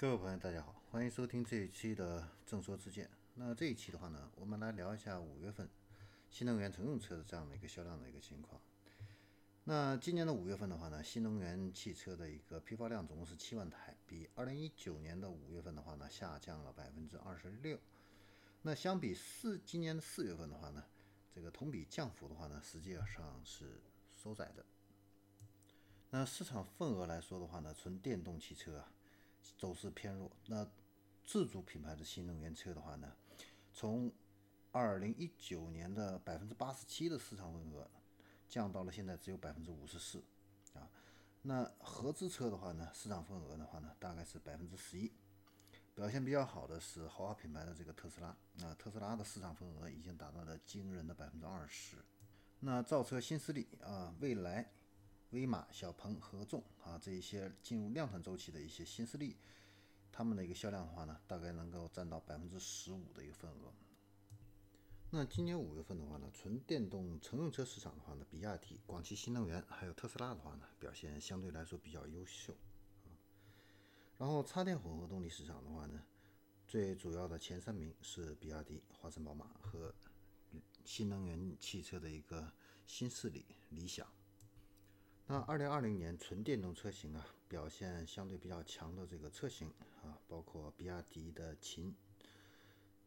各位朋友，大家好，欢迎收听这一期的正说之见。那这一期的话呢，我们来聊一下五月份新能源乘用车的这样的一个销量的一个情况。那今年的五月份的话呢，新能源汽车的一个批发量总共是七万台，比二零一九年的五月份的话呢，下降了百分之二十六。那相比四今年的四月份的话呢，这个同比降幅的话呢，实际上是收窄的。那市场份额来说的话呢，纯电动汽车啊。走势偏弱。那自主品牌的新能源车的话呢，从二零一九年的百分之八十七的市场份额，降到了现在只有百分之五十四啊。那合资车的话呢，市场份额的话呢，大概是百分之十一。表现比较好的是豪华品牌的这个特斯拉，那特斯拉的市场份额已经达到了惊人的百分之二十。那造车新势力啊，蔚来。威马、小鹏、合众啊，这一些进入量产周期的一些新势力，他们的一个销量的话呢，大概能够占到百分之十五的一个份额。那今年五月份的话呢，纯电动乘用车市场的话呢，比亚迪、广汽新能源还有特斯拉的话呢，表现相对来说比较优秀啊。然后插电混合动力市场的话呢，最主要的前三名是比亚迪、华晨宝马和新能源汽车的一个新势力理想。那二零二零年纯电动车型啊，表现相对比较强的这个车型啊，包括比亚迪的秦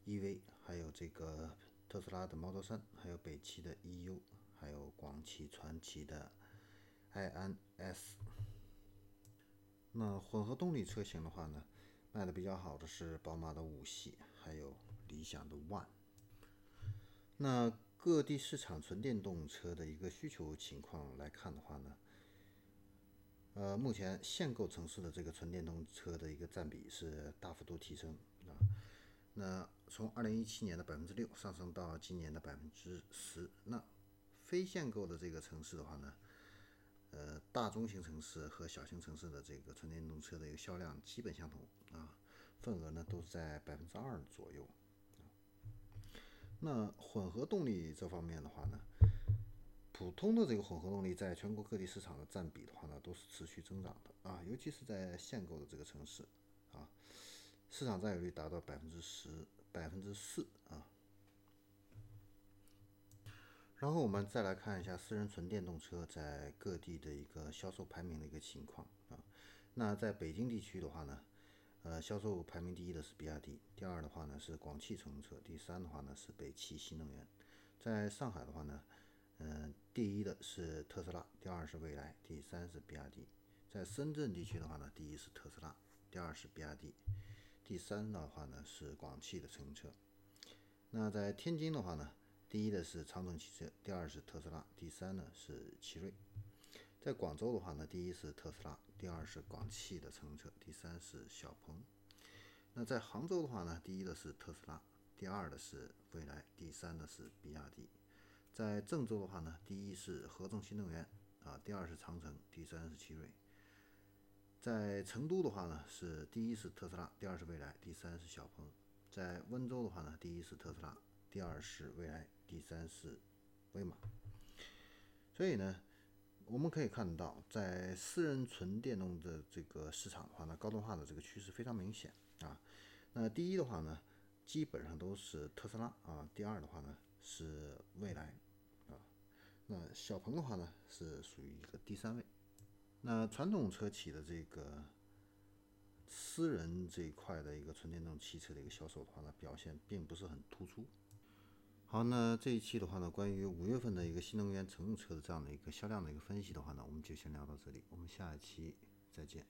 EV，还有这个特斯拉的 Model 3，还有北汽的 EU，还有广汽传祺的埃安 S。那混合动力车型的话呢，卖的比较好的是宝马的五系，还有理想的 ONE。那各地市场纯电动车的一个需求情况来看的话呢？呃，目前限购城市的这个纯电动车的一个占比是大幅度提升啊。那从二零一七年的百分之六上升到今年的百分之十。那非限购的这个城市的话呢，呃，大中型城市和小型城市的这个纯电动车的一个销量基本相同啊，份额呢都是在百分之二左右。那混合动力这方面的话呢？普通的这个混合动力在全国各地市场的占比的话呢，都是持续增长的啊，尤其是在限购的这个城市啊，市场占有率达到百分之十、百分之四啊。然后我们再来看一下私人纯电动车在各地的一个销售排名的一个情况啊。那在北京地区的话呢，呃，销售排名第一的是比亚迪，第二的话呢是广汽乘用车，第三的话呢是北汽新能源。在上海的话呢。嗯，第一的是特斯拉，第二是蔚来，第三是比亚迪。在深圳地区的话呢，第一是特斯拉，第二是比亚迪，第三的话呢是广汽的乘用车。那在天津的话呢，第一的是长城汽车，第二是特斯拉，第三呢是奇瑞。在广州的话呢，第一是特斯拉，第二是广汽的乘用车，第三是小鹏。那在杭州的话呢，第一的是特斯拉，第二的是蔚来，第三的是比亚迪。在郑州的话呢，第一是合众新能源啊，第二是长城，第三是奇瑞。在成都的话呢，是第一是特斯拉，第二是蔚来，第三是小鹏。在温州的话呢，第一是特斯拉，第二是蔚来，第三是威马。所以呢，我们可以看到，在私人纯电动的这个市场的话呢，高端化的这个趋势非常明显啊。那第一的话呢，基本上都是特斯拉啊，第二的话呢。是蔚来，那小鹏的话呢是属于一个第三位。那传统车企的这个私人这一块的一个纯电动汽车的一个销售的话呢，表现并不是很突出。好，那这一期的话呢，关于五月份的一个新能源乘用车的这样的一个销量的一个分析的话呢，我们就先聊到这里，我们下一期再见。